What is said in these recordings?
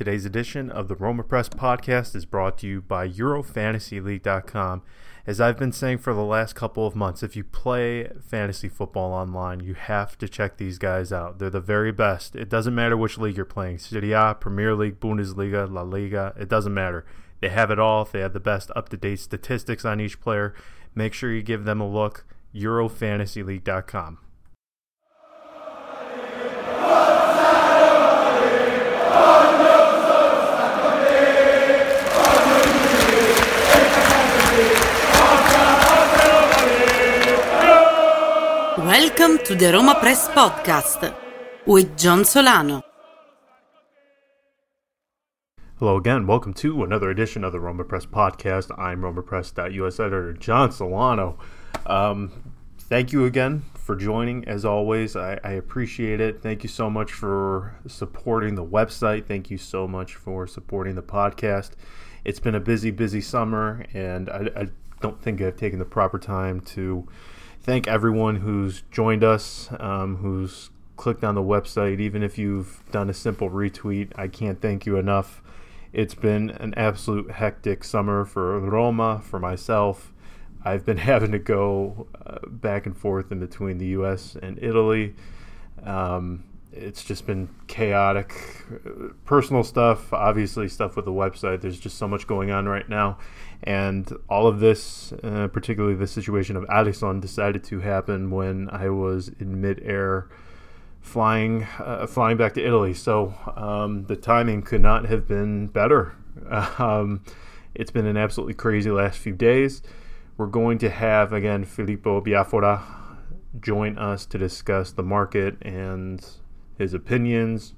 Today's edition of the Roma Press podcast is brought to you by EuroFantasyLeague.com. As I've been saying for the last couple of months, if you play fantasy football online, you have to check these guys out. They're the very best. It doesn't matter which league you're playing Serie A, Premier League, Bundesliga, La Liga, it doesn't matter. They have it all. They have the best up to date statistics on each player. Make sure you give them a look. EuroFantasyLeague.com. Welcome to the Roma Press Podcast with John Solano. Hello again. Welcome to another edition of the Roma Press Podcast. I'm RomaPress.us editor John Solano. Um, thank you again for joining. As always, I, I appreciate it. Thank you so much for supporting the website. Thank you so much for supporting the podcast. It's been a busy, busy summer, and I, I don't think I've taken the proper time to thank everyone who's joined us, um, who's clicked on the website. Even if you've done a simple retweet, I can't thank you enough. It's been an absolute hectic summer for Roma, for myself. I've been having to go uh, back and forth in between the U.S. and Italy. Um, it's just been chaotic. Personal stuff, obviously, stuff with the website. There's just so much going on right now. And all of this, uh, particularly the situation of Alisson, decided to happen when I was in midair flying uh, flying back to Italy. So um, the timing could not have been better. Um, it's been an absolutely crazy last few days. We're going to have, again, Filippo Biafora join us to discuss the market and his opinions,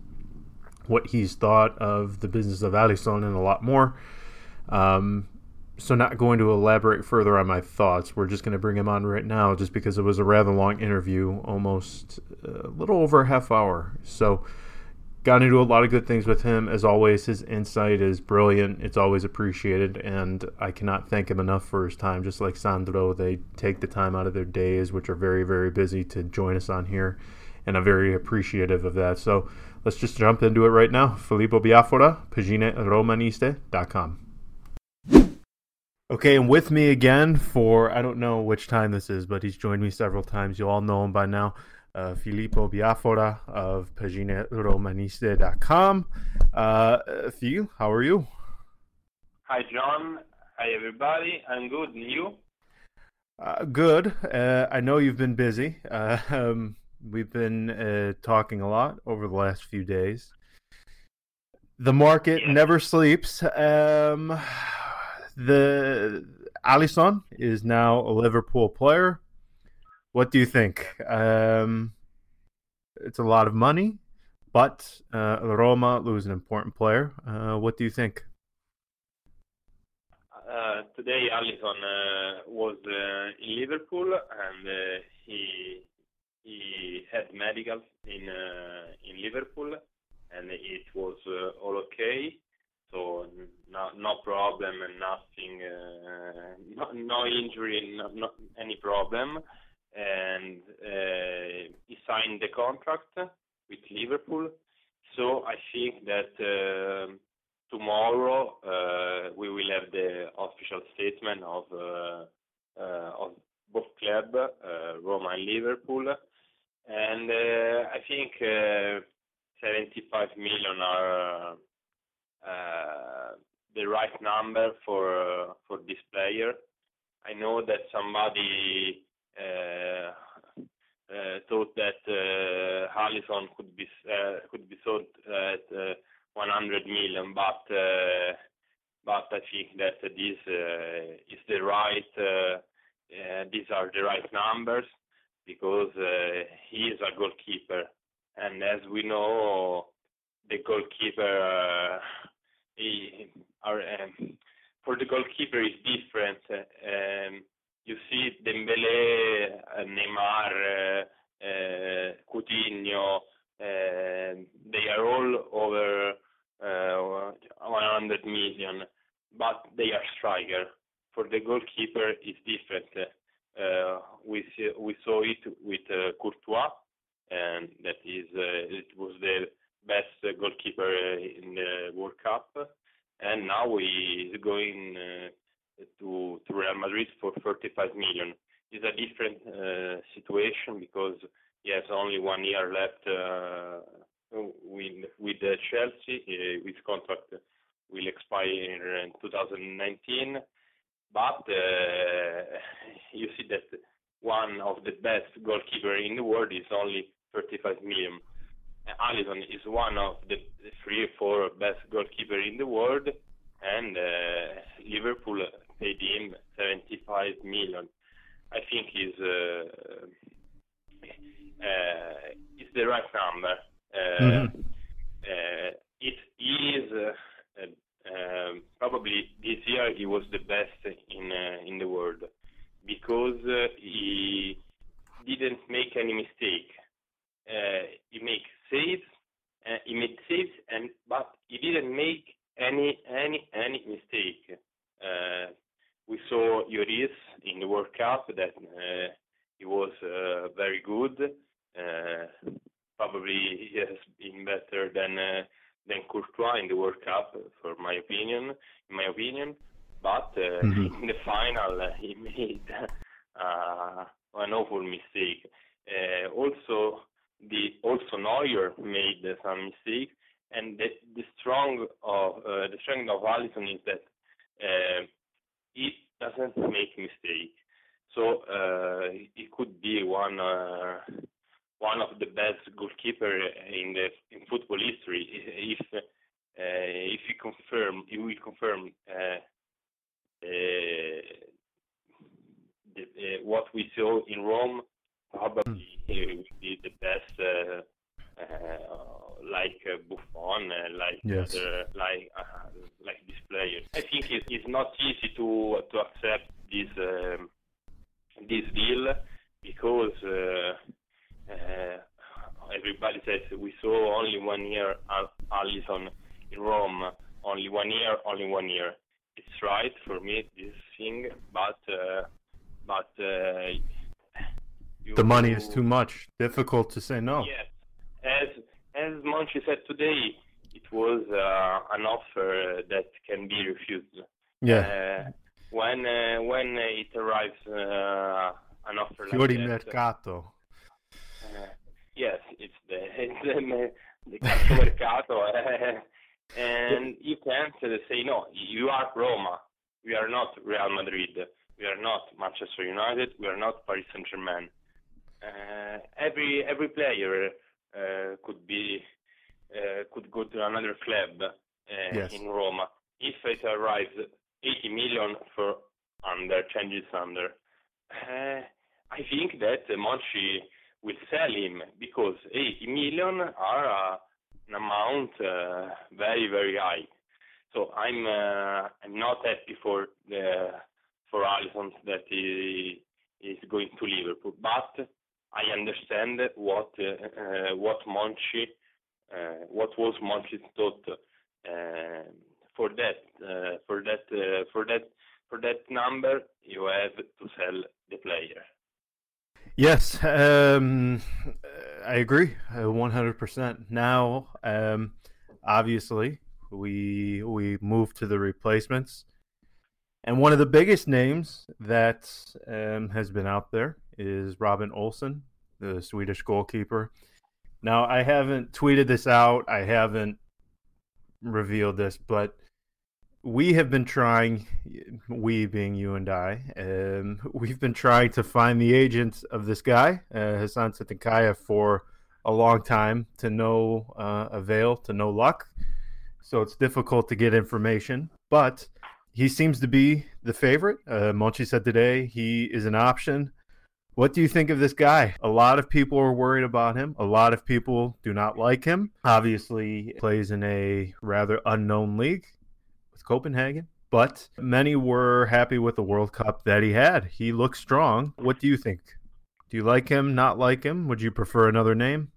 what he's thought of the business of Alisson, and a lot more. Um, so, not going to elaborate further on my thoughts. We're just going to bring him on right now, just because it was a rather long interview, almost a little over a half hour. So, got into a lot of good things with him. As always, his insight is brilliant. It's always appreciated, and I cannot thank him enough for his time. Just like Sandro, they take the time out of their days, which are very, very busy, to join us on here and I'm very appreciative of that. So let's just jump into it right now. Filippo Biafora, pagineromaniste.com. Okay, and with me again for, I don't know which time this is, but he's joined me several times. You all know him by now. Uh, Filippo Biafora of pagineromaniste.com. Uh, Phil, how are you? Hi, John. Hi, everybody. I'm good. And you? Uh, good. Uh, I know you've been busy. Uh, um, We've been uh, talking a lot over the last few days. The market yeah. never sleeps. Um, the Alisson is now a Liverpool player. What do you think? Um, it's a lot of money, but uh, Roma lose an important player. Uh, what do you think? Uh, today, Alisson uh, was uh, in Liverpool and uh, he he had medical in uh, in Liverpool, and it was uh, all okay. So no no problem and nothing, uh, no, no injury, no, no any problem, and he signed the contract with Liverpool. So I think that tomorrow uh, we will have the official statement of uh, uh, of both club, Roma and Liverpool, Uh, I think uh, 75 million are uh, uh the right number for uh, for this player. I know that somebody thought that uh, Alisson could be sold at 100 million, but but I think that this is the right these are the right numbers because uh, he is a goalkeeper, and as we know, the goalkeeper uh, he, are, um, for the goalkeeper is different. Um, you see Dembele, uh, Neymar, uh, Coutinho, they are all over 100 million, but they are striker. For the goalkeeper, it's different. Uh, we saw it with uh, Courtois, and that is uh, it was the best goalkeeper uh, in the World Cup, and now he is going uh, to Real Madrid for 35 million. It's a different uh, situation because he has only one year left with with Chelsea. his contract will expire in 2019, but you see that one of the best goalkeeper in the world is only 35 million. Alisson is one of the three or four best goalkeeper in the world, and uh, Liverpool paid him 75 million. I think is uh, uh, is the right number. Uh, mm-hmm. Uh, it is uh, um, probably this year he was the best in in the world because he didn't make any mistake. he makes saves, he made saves, and but he didn't make any any any mistake. we saw Lloris in the World Cup that he was uh, very good. Uh, probably he has been better than uh, than Courtois in the World Cup, for my opinion. In my opinion, but mm-hmm. in the final he made an awful mistake. also, the also Neuer made some mistakes, and the, the strong of uh, the strength of Alisson is that uh, he doesn't make mistakes. So uh, he could be one uh, one of the best goalkeeper in the in football history if uh, if he confirm he will confirm uh, uh, the, uh, what we saw in Rome probably he will be the best like Buffon like yes. other, like like this player. I think it's, it's not easy to to accept this. Um, this deal because uh, uh, everybody says we saw only one year Alisson in Rome, only one year, only one year. It's right for me this thing, but uh, but you, the money is too much. Difficult to say no. Yes, as as Monchi said today, it was uh, an offer that can be refused. Yeah. Uh, when uh, when it arrives uh, an offer Fiori like mercato. Uh, yes, it's the it's the, the calcio mercato, and you can't say no. You are Roma. We are not Real Madrid. We are not Manchester United. We are not Paris Saint Germain. Uh, every every player uh, could be uh, could go to another club yes. in Roma if it arrives 80 million for under changes under. Uh, I think that Monchi will sell him because 80 million are uh, an amount uh, very very high. So I'm uh, I'm not happy for the for Alisson that he is going to Liverpool, but I understand what uh, uh, what Monchi what was Monchi's thought for that uh, for that uh, for that for that number you have to sell the player. Yes, um, I agree, uh, one hundred percent. Now, um, obviously, we we move to the replacements, and one of the biggest names that um, has been out there is Robin Olsen, the Swedish goalkeeper. Now, I haven't tweeted this out. I haven't revealed this, but we have been trying, we being you and I, um, we've been trying to find the agent of this guy, uh, Hassan Cetinkaya, for a long time to no uh, avail, to no luck. So it's difficult to get information, but he seems to be the favorite. Uh, Monchi said today he is an option. What do you think of this guy? A lot of people are worried about him. A lot of people do not like him. Obviously, plays in a rather unknown league Copenhagen, but many were happy with the World Cup that he had. He looks strong. What do you think? Do you like him? Not like him? Would you prefer another name?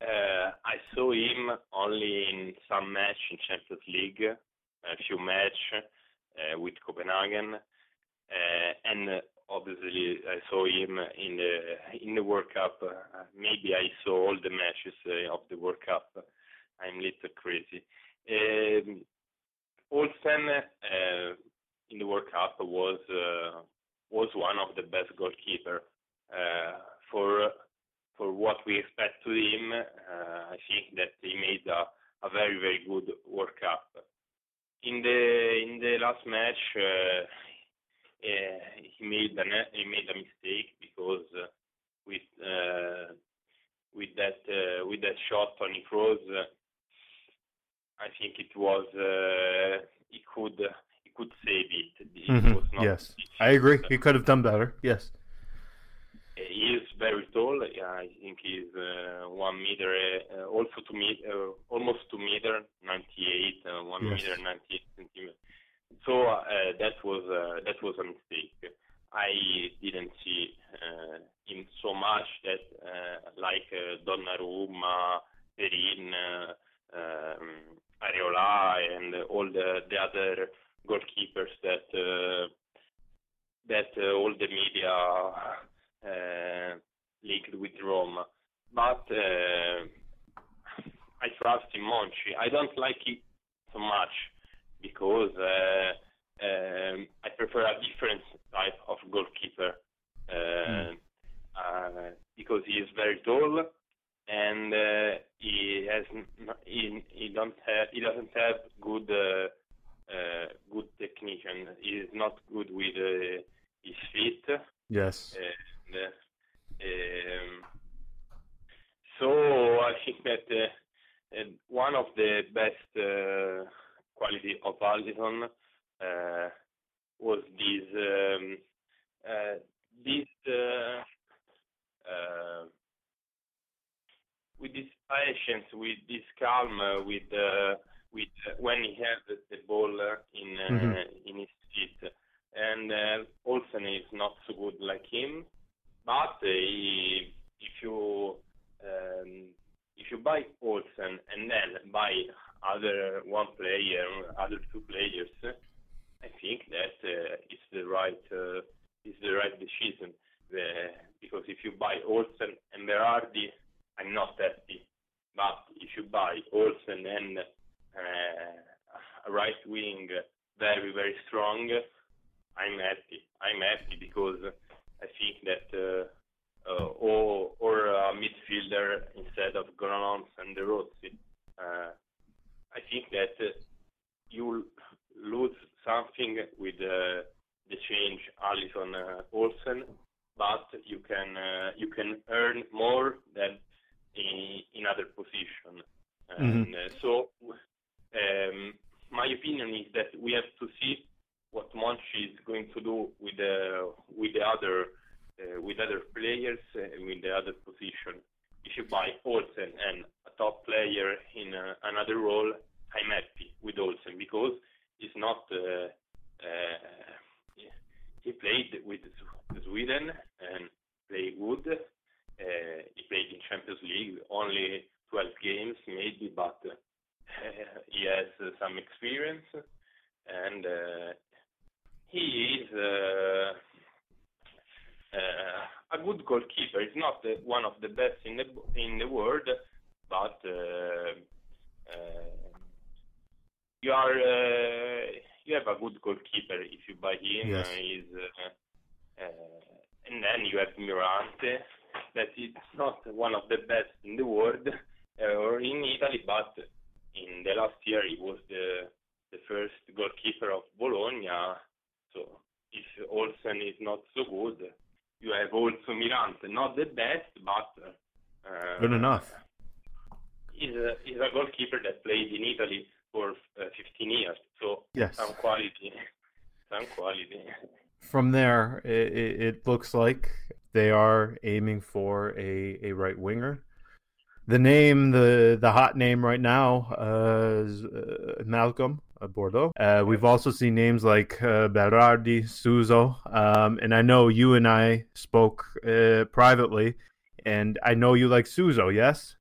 Uh, I saw him only in some match in Champions League, a few match uh, with Copenhagen, uh, and obviously I saw him in the in the World Cup. Uh, maybe I saw all the matches uh, of the World Cup. I'm a little crazy. Um, Olsen uh, in the World Cup was uh, was one of the best goalkeeper uh, for for what we expect to him. I think that he made a, very very good World Cup. In the in the last match, he made a he made a mistake because with with that with that shot on Kroos, I think it was he could he could save it. it mm-hmm. yes, I agree. He could have done better. Yes. He is very tall. I think he's uh, one meter, uh, also two meter, uh, almost two meter, ninety-eight, uh, one yes. meter, ninety-eight centimeters. So uh, that was uh, that was a mistake. I didn't see him so much that like Donnarumma, Perin, um, Areola, and all the the other goalkeepers that that all the media uh, linked with Roma. But uh, I trust in Monchi. I don't like it so much because uh, um, I prefer a different type of goalkeeper mm. because he is very tall and uh, he has he, he don't have he doesn't have good uh, uh, good technician. He is not good with his feet. Yes. Um, so I think that uh, one of the best uh, quality of Alisson uh, was this um, uh, this uh, uh, with this patience, with this calm, with uh, with uh, when he has the, ball in mm-hmm. in his feet, and uh, Olsen is not so good like him but if you um, if you buy Olsen and then buy other one player, other two players, I think that uh, it's the right uh, it's the right decision. The, because if you buy Olsen and Berardi, I'm not happy. But if you buy Olsen and uh, a right wing very very strong, I'm happy. I'm happy because I think that uh, uh, or or a midfielder instead of Gonalons and De Rossi. Uh, I think that you lose something with the change Alisson Olsen, but you can you can earn more than in, in other position. Mm-hmm. So, um, my opinion is that we have to see what Monchi is going to do with the with the other uh, with other players and uh, with the other position. If you buy Olsen and a top player in uh, another role, I'm happy with Olsen because he's not. Uh, uh, he played with Sweden and played good. Uh, he played in Champions League only 12 games maybe, but he has some experience and he is uh, uh, a good goalkeeper. He's not uh, one of the best in the in the world, but you are you have a good goalkeeper if you buy him. Yes. He's, and then you have Mirante, that is not one of the best in the world or in Italy, but in the last year he was the the first goalkeeper of Bologna so if Olsen is not so good, you have also Mirante, not the best, but uh, good enough. He's a, he's a goalkeeper that played in Italy for uh, 15 years, so yes. some quality, some quality. From there, it, it looks like they are aiming for a, a right winger the name, the the hot name right now uh, is uh, Malcolm uh, Bordeaux. Uh, we've also seen names like uh, Berardi, Suso, um, and I know you and I spoke uh, privately, and I know you like Suso. Yes.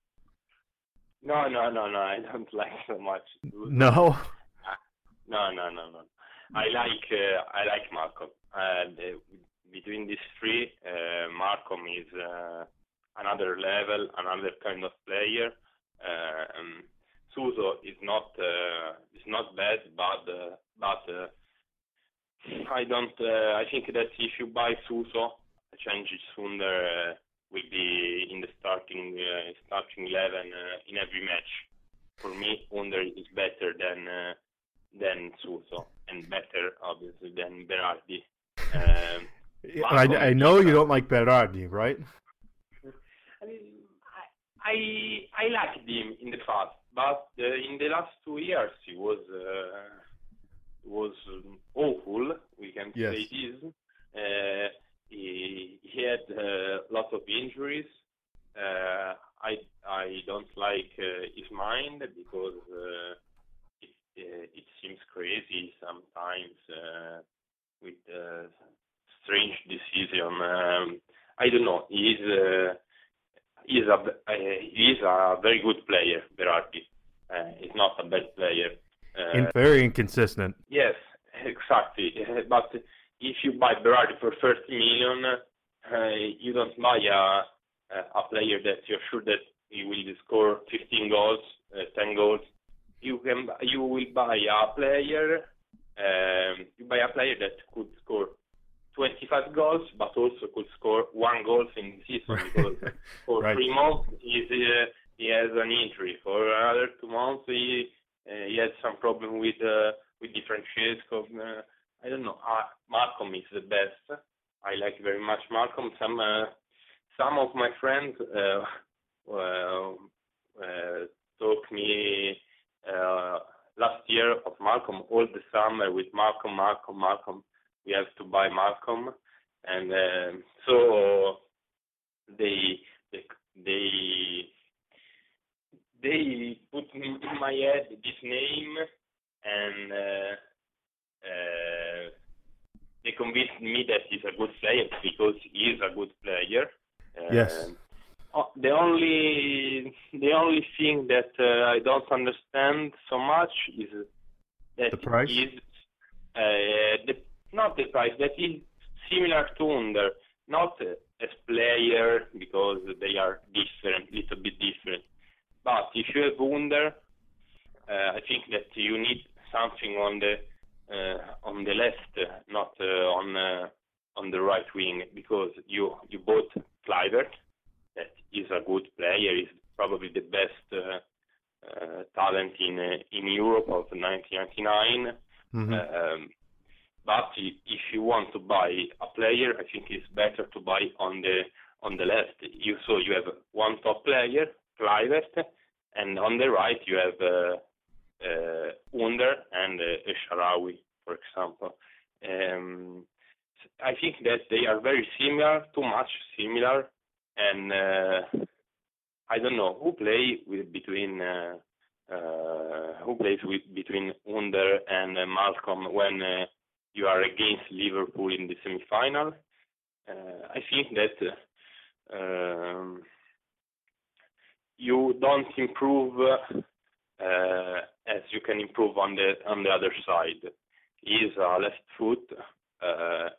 No, no, no, no. I don't like so much. Suso. No. No, no, no, no. I like uh, I like Malcolm. Uh, between these three, Malcolm is another level, another kind of player. Um, Suso is not uh, is not bad, but uh, but uh, I don't. Uh, I think that if you buy Suso, Cengiz Under uh, will be in the starting uh, starting eleven uh, in every match. For me, Under is better than uh, than Suso and better obviously than Berardi. Um, I, I know you don't like Berardi, right? I mean, I I liked him in the past, but uh, in the last two years he was uh, was awful. We can Yes. say this. Uh, he he had uh, lots of injuries. Uh, I I don't like uh, his mind because uh, it uh, it seems crazy sometimes uh, with uh, strange decision. Um, I don't know. He's uh, he's a uh, he's a very good player, Berardi. Uh, he's not a bad player. Uh, And very inconsistent. Yes, exactly. But if you buy Berardi for 30 million, uh, you don't buy a a player that you're sure that he will score 15 goals, uh, 10 goals. You can you will buy a player. Um, you buy a player that could score 25 goals, but also could score one goal in the season because for Right. three months he's, uh, he has an injury. For another two months he uh, he had some problem with uh, with differentiation. Uh, I don't know. Uh, Malcolm is the best. I like very much Malcolm. Some uh, some of my friends uh, well, uh, talk me uh, last year of Malcolm all the summer with Malcolm, Malcolm, Malcolm. We have to buy Malcolm, and um so they they they they put in my head this name and uh, uh, they convinced me that he's a good player because he is a good player. Yes. Uh, the only the only thing that uh, I don't understand so much is that The price? is uh, the not the price that is similar to Under, not as player because they are different, little bit different. But if you have Under, uh, I think that you need something on the uh, on the left, not uh, on uh, on the right wing, because you you bought Kluivert, that is a good player, is probably the best uh, uh, talent in uh, in Europe of 1999. Mhm. Um, but if you want to buy a player, I think it's better to buy on the on the left. You so you have one top player, Kluivert, and on the right you have uh, uh, Under and uh, Shaarawy, for example. Um, I think that they are very similar, too much similar, and uh, I don't know who play with between uh, uh, who plays with between Under and uh, Malcolm when uh, you are against Liverpool in the semi-final. Uh, I think that um, you don't improve uh, as you can improve on the on the other side. He is a left foot, uh,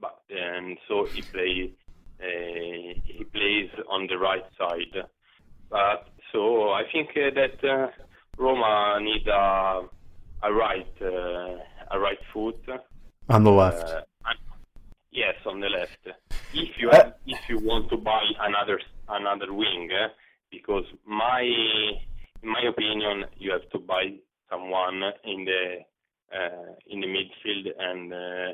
but and so he play uh, he plays on the right side. But so I think that Roma need a a right uh, a right foot. On the left. Uh, yes, on the left. If you have, if you want to buy another another wing, eh, because my in my opinion, you have to buy someone in the uh, in the midfield, and uh,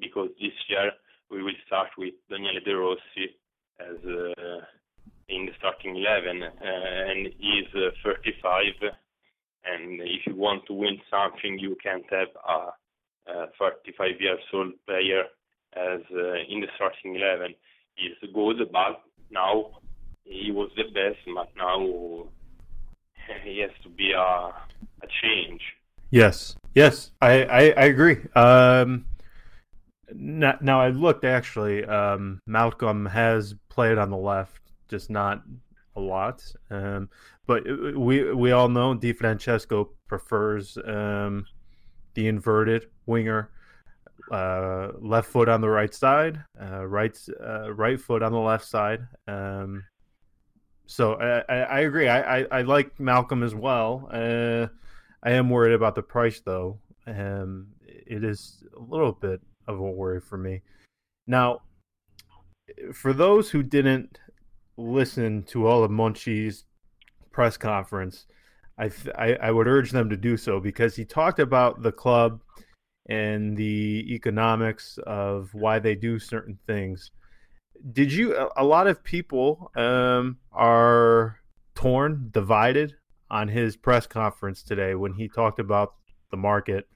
because this year we will start with Daniele De Rossi as uh, in the starting eleven, uh, and he's uh, 35. And if you want to win something, you can't have a uh, 35 years old player as uh, in the starting 11 is good, but now he was the best, but now he has to be a, a change. Yes, yes, I, I, I agree. Um, now, now I looked actually. Um, Malcolm has played on the left, just not a lot. Um, but we we all know Di Francesco prefers um, the inverted winger, uh, left foot on the right side, uh, right uh, right foot on the left side. Um, So I, I, I agree. I, I, I, like Malcolm as well. Uh, I am worried about the price though. Um, it is a little bit of a worry for me. Now, for those who didn't listen to all of Monchi's press conference, I, th- I, I would urge them to do so because he talked about the club and the economics of why they do certain things. Did you? A lot of people um, are torn, divided on his press conference today when he talked about the market.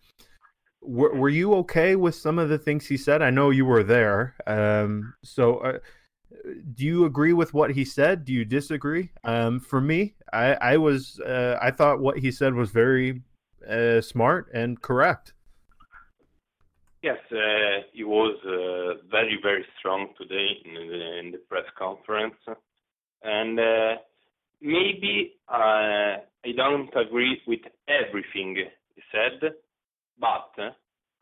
Were, were you okay with some of the things he said? I know you were there. Um, so, uh, do you agree with what he said? Do you disagree? Um, for me, I, I was uh, I thought what he said was very uh, smart and correct. Yes, uh, he was uh, very very strong today in the, in the press conference, and uh, maybe uh, I don't agree with everything he said, but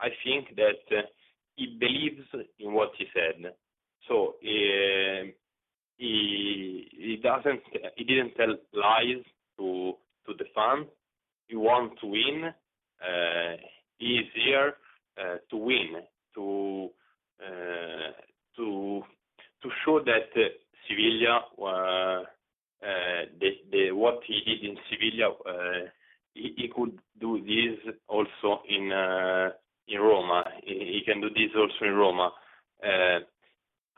I think that he believes in what he said. So uh, he he doesn't he didn't tell lies to to the fans. He wants to win. Uh, he is here uh, to win, to uh, to to show that uh, Sevilla, uh, uh, the, the what he did in Sevilla, uh, he, he could do this also in in Roma. He, he, can do this also in Roma.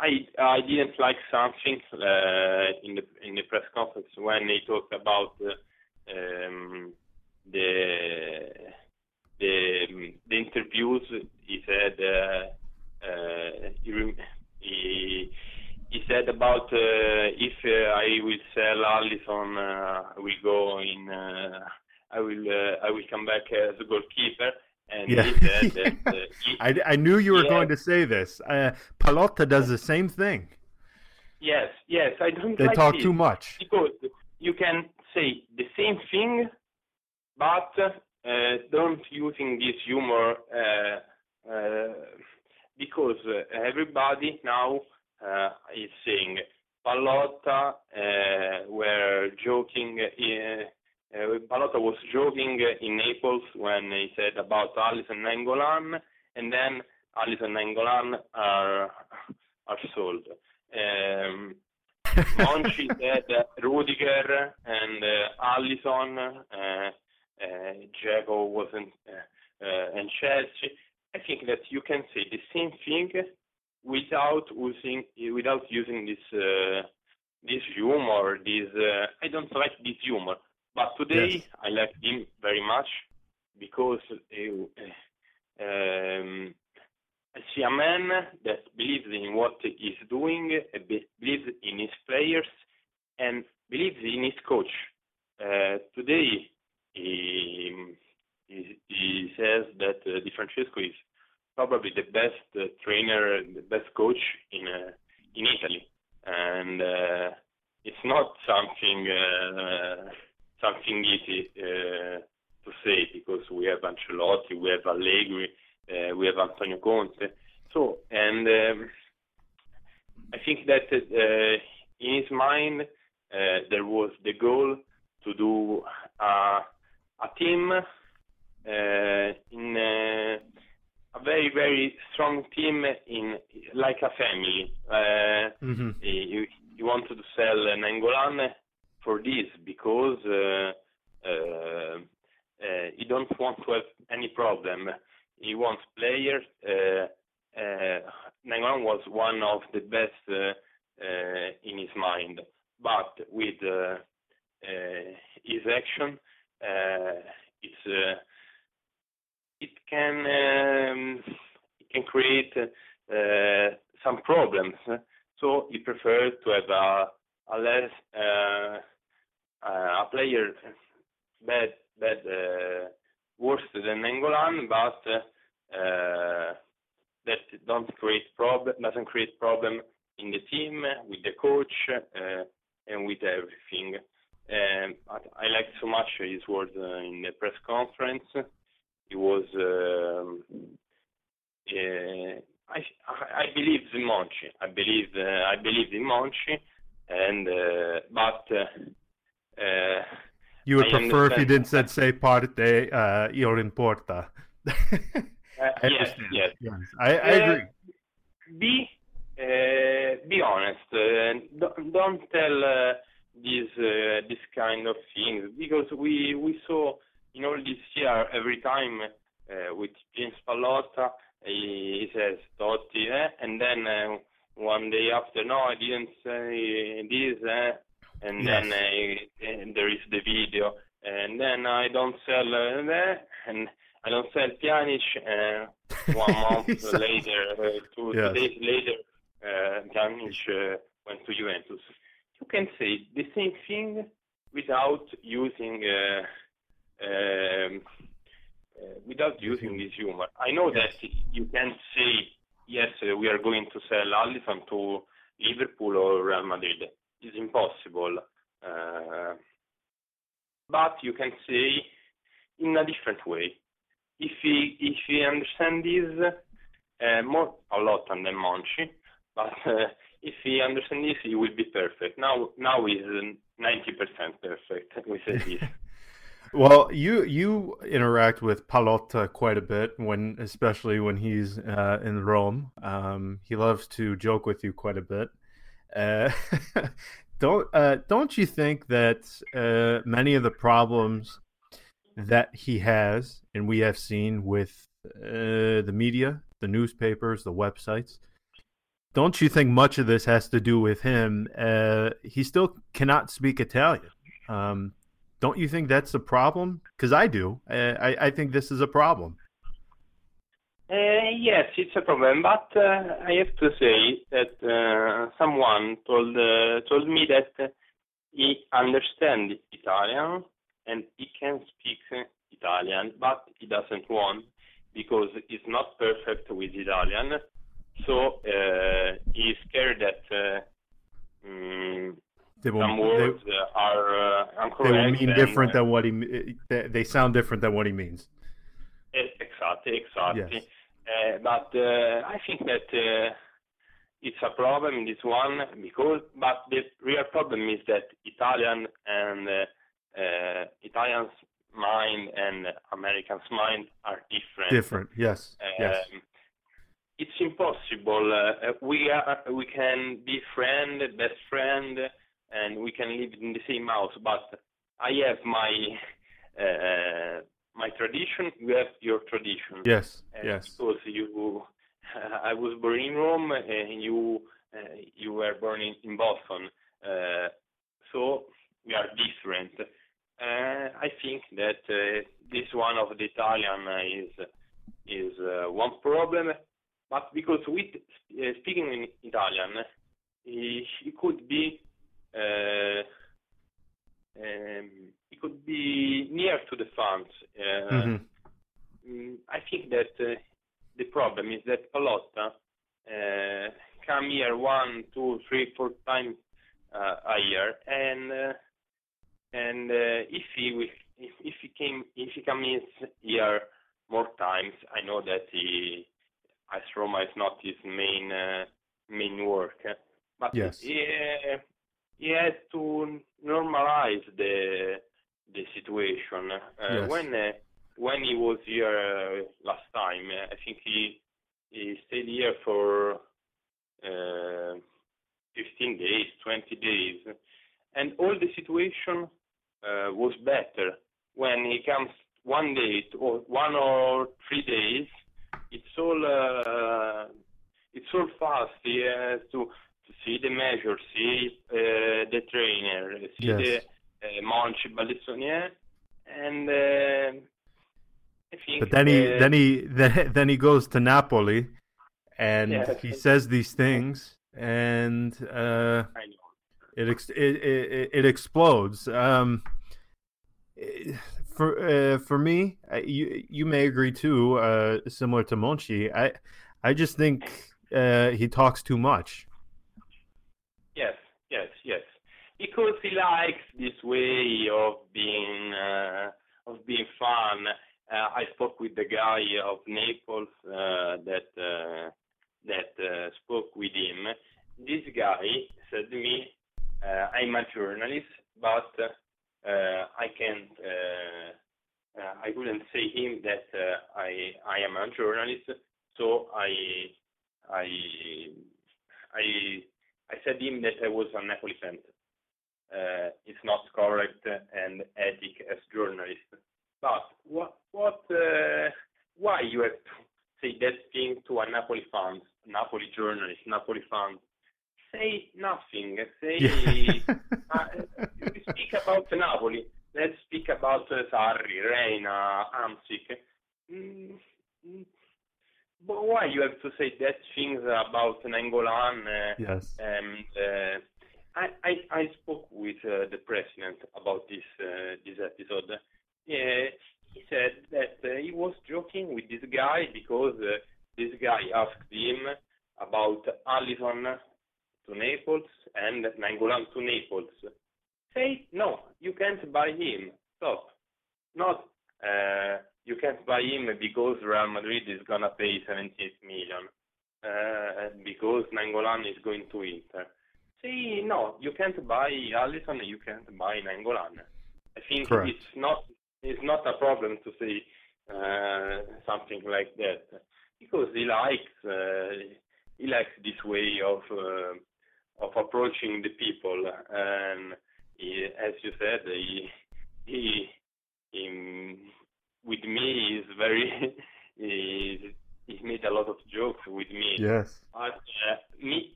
I I didn't like something in the in the press conference when he talked about um, the the the interviews he said uh, uh, he, he said about uh, if uh, I will sell Alisson, uh, I will go in. Uh, I will I will come back as a goalkeeper. And yeah. he said that, he, I, I knew you were going to say this. Pallotta does the same thing. Yes, yes. I don't. They like talk too much because you can say the same thing, but uh, don't using this humor uh, uh, because everybody now is saying Pallotta were joking. In, uh, was joking in Naples when he said about Alisson and Nainggolan, and then Alisson and Nainggolan are are sold. Um, Monchi said Rudiger and uh, Alisson uh, Dzeko wasn't and Chelsea. I think that you can say the same thing without using without using this uh, this humor. This uh, I don't like this humor, but today yes. I like him very much because uh, um, I see a man that believes in what he's doing, believes in his players, and believes in his coach. Uh, today he, he, he says that uh, Di Francesco is probably the best uh, trainer, the best coach in uh, in Italy, and uh, it's not something uh, something easy uh, to say because we have Ancelotti, we have Allegri, uh, we have Antonio Conte. So, and um, I think that uh, in his mind uh, there was the goal to do uh, a team uh, in uh, a very very strong team in like a family. Uh, mm-hmm. you, you wanted to sell Nainggolan for this because uh, uh, uh, you don't want to have any problem. He wants players. Uh, uh, Nainggolan was one of the best uh, in his mind, but with his action, it's it can um, it can create some problems. So he prefers to have a, a less a player bad bad worse than Nainggolan, but uh, that don't create problem doesn't create problem in the team with the coach uh, and with everything. Um, I liked so much his words uh, in the press conference. He was. Um, uh, I I believe in Monchi. I believe uh, I believe in Monchi. Uh, and uh, but uh, you would I prefer if you didn't said say parte uh, importa. uh, I yes, yes. yes. I, I Uh, agree. be uh, be honest. Uh, don't, don't tell uh, these uh, this kind of things because we we saw in all this year every time uh, with James Pallotta he, he says Totti eh? and then uh, one day after no I didn't say this eh? And Yes. then and there is the video and then I don't sell uh, and I don't sell Pjanic uh, one month later uh, two, two Yes. days later uh, Pjanic uh, went to Juventus you can say the same thing without using uh, um, uh, without using this humor. I know Yes. that you can say yes, uh, we are going to sell Alisson to Liverpool or Real Madrid. It's impossible. Uh, but you can say in a different way. If he if he understand this uh, more a lot than Monchi, but uh, if he understand this, it will be perfect. Now now ninety percent perfect. We say this. Well, you you interact with Pallotta quite a bit when, especially when he's uh, in Rome. Um, he loves to joke with you quite a bit. Uh, don't uh, don't you think that uh, many of the problems that he has, and we have seen with uh, the media, the newspapers, the websites, don't you think much of this has to do with him? Uh, he still cannot speak Italian. Um, don't you think that's a problem? Because I do. I, I think this is a problem. Uh, yes, it's a problem, but uh, I have to say that uh, someone told uh, told me that he understands Italian and he can speak Italian, but he doesn't want because he's not perfect with Italian. So uh, he's scared that uh, mm, They will, some they, words uh, are uh, they incorrect. will mean and, different than what he. They, they sound different than what he means. Exactly, exactly. Yes. Uh, but uh, I think that uh, it's a problem in this one because, but the real problem is that Italian and Italians' mind and Americans' mind are different. Different. Yes. Yes. It's impossible. Uh, we are, we can be friend, best friend, and we can live in the same house. But I have my uh, my tradition. You have your tradition. Yes. And Yes. Because you, I was born in Rome, and you uh, you were born in, in Boston. Uh, so we are different. Uh, I think that uh, this one of the Italian is is uh, one problem, but because with uh, speaking in Italian, he, he could be uh, um, he could to the funds, Uh, Mhm. mm, I think that uh, the problem is that Pallotta uh, come here one, two, three, four times uh, a year, and uh, and uh, if he wi- if, if he came if he comes here more times, I know that he as Roma is not his main uh, main work, but Yes. he, uh, he has to normalize the the situation. Uh, Yes. When uh, when he was here uh, last time, I think he he stayed here for uh, 15 days, 20 days, and all the situation uh, was better. When he comes one day to, or one or three days, it's all uh, it's all fast. He has to, to see the measure, see uh, the trainer, see Yes. Uh, Monchi Baldissoni, and uh, I think. But then he then he then, then he goes to Napoli, and Yeah. he says these things, and uh, it, ex- it, it it explodes. Um, eh, for uh, for me, you you may agree too. Uh, similar to Monchi, I I just think uh, he talks too much. Yes, yes, yes. Because he likes this way of being uh, of being fun. Uh, I spoke with the guy of Naples uh, that uh, that uh, spoke with him. This guy said to me, uh, I'm a journalist, but I can't. I wouldn't say him that I I am a journalist. So I I I I said him that I was a Napoli fan. Uh, it's not correct and ethic as journalist. But what what uh, why you have to say that thing to a Napoli fan, Napoli journalist, Napoli fan? Say nothing. Say Yeah. uh, we speak about Napoli. Let's speak about uh, Sarri, Reina, Hamsik. Mm, mm, but why you have to say that things about Nainggolan? Uh, yes. and uh, I, I I spoke with uh, the president about this uh, this episode. Yeah, he said that uh, he was joking with this guy because uh, this guy asked him about Alisson to Naples and Nainggolan to Naples. Say no, you can't buy him. Stop. Not uh, you can't buy him because Real Madrid is gonna pay 78 million. Uh, because Nainggolan is going to Inter. No, you can't buy Alisson, you can't buy Nainggolan. I think Correct. it's not it's not a problem to say uh, something like that because he likes uh, he likes this way of uh, of approaching the people and he, as you said he he, he with me is very he, he made a lot of jokes with me Yes. but uh, me,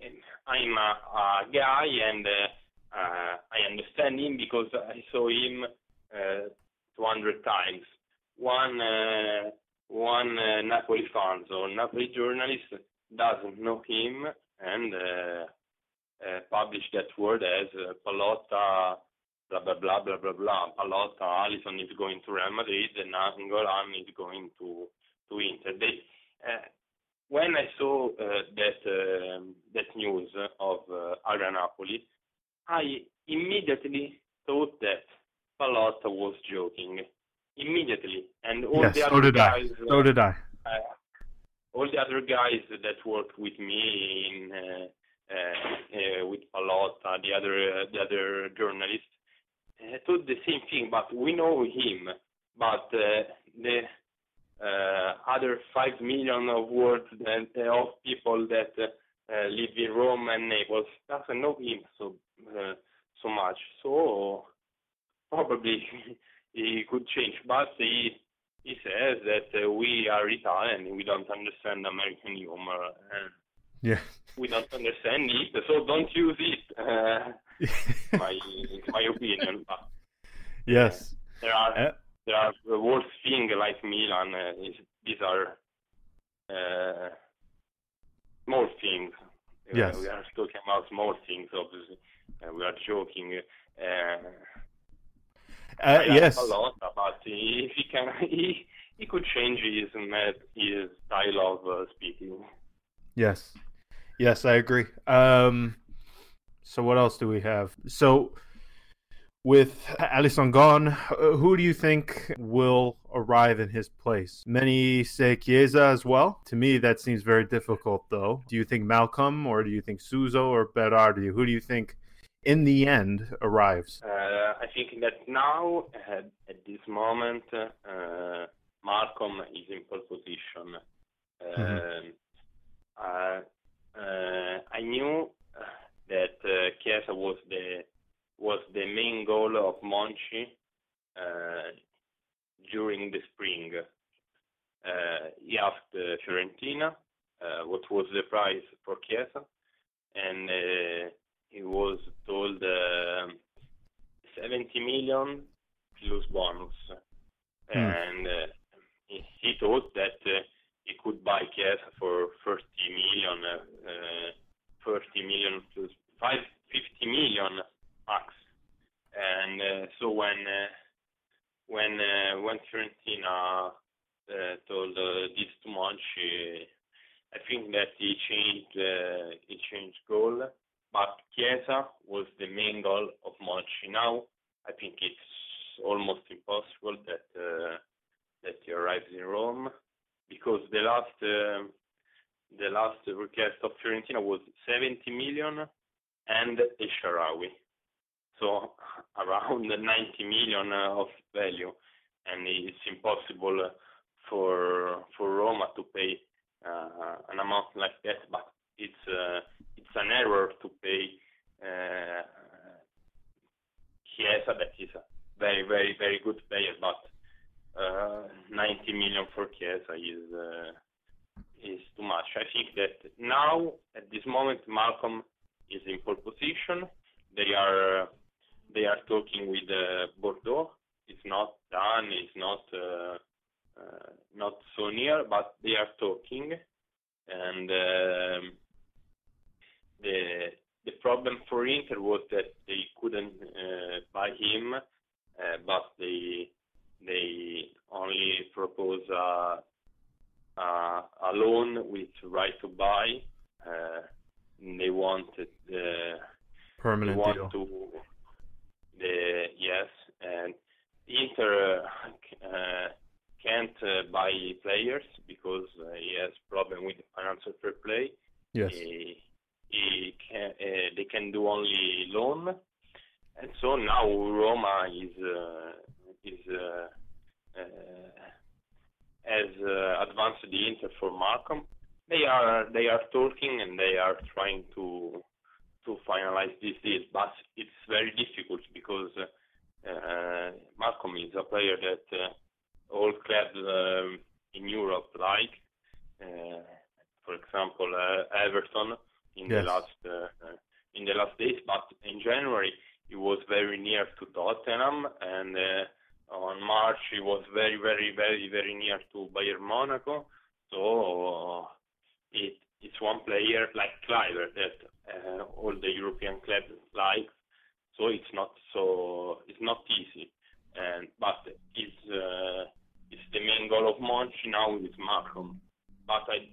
I'm a, a guy, and uh, I understand him because I saw him uh, 200 times. One, uh, one Napoli fan or Napoli journalist doesn't know him and published that word as Pallotta, blah blah blah blah blah blah. Pallotta, Alisson is going to Real Madrid, and Nainggolan is going to to Inter. They, uh, when I saw uh, that um that news of uh, Napoli, I immediately thought that Pallotta was joking. Immediately, and all yes. the So other did I. guys, So did I. uh, all the other guys that worked with me in uh, uh, uh, with Pallotta, the other uh, the other journalists, uh, thought the same thing. But we know him. But uh, the uh, other five million of words that uh, of people that uh, uh, live in Rome and Naples doesn't know him so uh, so much. So probably he could change, but he he says that uh, we are Italian, we don't understand American humor, and Yeah. we don't understand it, so don't use it. Uh, my my opinion. But yes. there are Uh, there are worse things like Milan. Uh, these are uh, small things. Yes. we are talking about small things. Obviously, uh, we are joking. Uh, uh, yes. a lot, but if he can, he he could change his his style of uh, speaking. Yes. Yes, I agree. Um, so what else do we have? So with Alisson gone, who do you think will arrive in his place? Many say Chiesa as well. To me, that seems very difficult, though. Do you think Malcolm, or do you think Suso, or Berardi? Who do you think, in the end, arrives? Uh, I think that now, at this moment, uh, Malcolm is in pole position. Um, uh, uh, I knew uh, that uh, Chiesa was the was the main goal of Monchi uh, during the spring. Uh, he asked uh, Fiorentina uh, what was the price for Chiesa, and uh, he was told uh, 70 million plus bonus. And uh, he, he thought that uh, he could buy Chiesa for 30 million, uh, uh, 30 million plus 5, 50 million max. And uh, so when uh, when uh, when Fiorentina uh, told uh, this to Monchi, I think that he changed uh, he changed goal. But Chiesa was the main goal of Monchi. Now I think it's almost impossible that uh, that he arrives in Rome because the last uh, the last know, was 70 million and a Shaarawy. so around 90 million of value, and it's impossible for for Roma to pay uh, an amount like that. But it's uh, it's an error to pay uh, Chiesa, that is a very very very good player, but uh, 90 million for Chiesa is uh, is too much. I think that now at this moment Malcolm is in pole position. They are they are talking with uh, Bordeaux. It's not done. It's not uh, uh, not so near, but they are talking, and um, the the problem for Inter was that they couldn't uh, buy him, uh, but they they only propose a, a, a loan with right to buy. Uh, they wanted the permanent they want deal. to the yes and Inter uh, can't uh, buy players because uh, he has problem with the financial fair play. Yes. He, he can, uh, they can do only loan, and so now Roma is uh, is uh, uh, has uh, advanced the Inter for Malcolm. They are they are talking and they are trying to to finalize this deal, but it's very difficult because uh, Malcolm is a player that uh, all clubs um, in Europe like. Uh, for example, uh, Everton in Yes. the last uh, uh, in the last days, but in January he was very near to Tottenham, and uh, on March he was very, very, very, very near to Bayern Monaco. So it it's one player like Kluivert that uh, all the European clubs like. So it's not so it's not easy, and but it's uh, it's the main goal of Monchi now with Malcolm. But I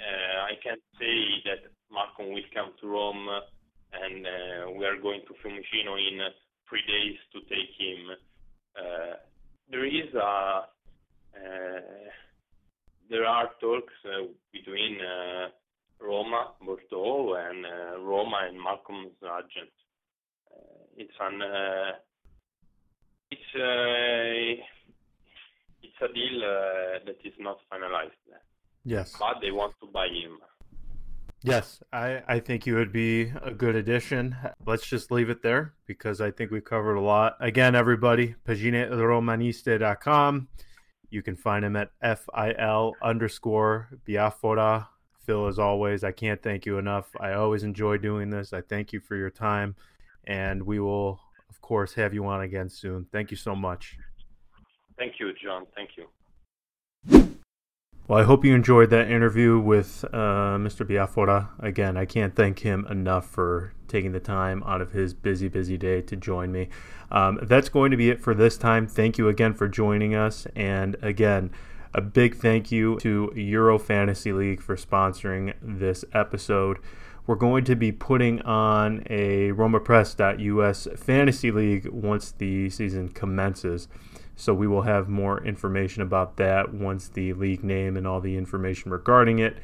uh, I can't say that Malcolm will come to Rome and uh, we are going to Fiumicino in three days to take him. Uh, there is a uh, there are talks uh, between uh, Roma, Bordeaux, and Roma and Malcolm's agent. It's an it's it's a deal uh, that is not finalized, yet. Yes. but they want to buy him. Yes, I, I think you would be a good addition. Let's just leave it there because I think we've covered a lot. Again, everybody, pagineromaniste.com. You can find him at FIL underscore Biafora. Phil, as always, I can't thank you enough. I always enjoy doing this. I thank you for your time, and we will, of course, have you on again soon. Thank you so much. Thank you, John. Thank you. Well, I hope you enjoyed that interview with uh, Mr. Biafora. Again, I can't thank him enough for taking the time out of his busy, busy day to join me. Um, that's going to be it for this time. Thank you again for joining us. And again, a big thank you to Euro Fantasy League for sponsoring this episode. We're going to be putting on a RomaPress.us Fantasy League once the season commences. So we will have more information about that once the league name and all the information regarding it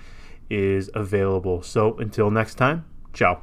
is available. So until next time, ciao.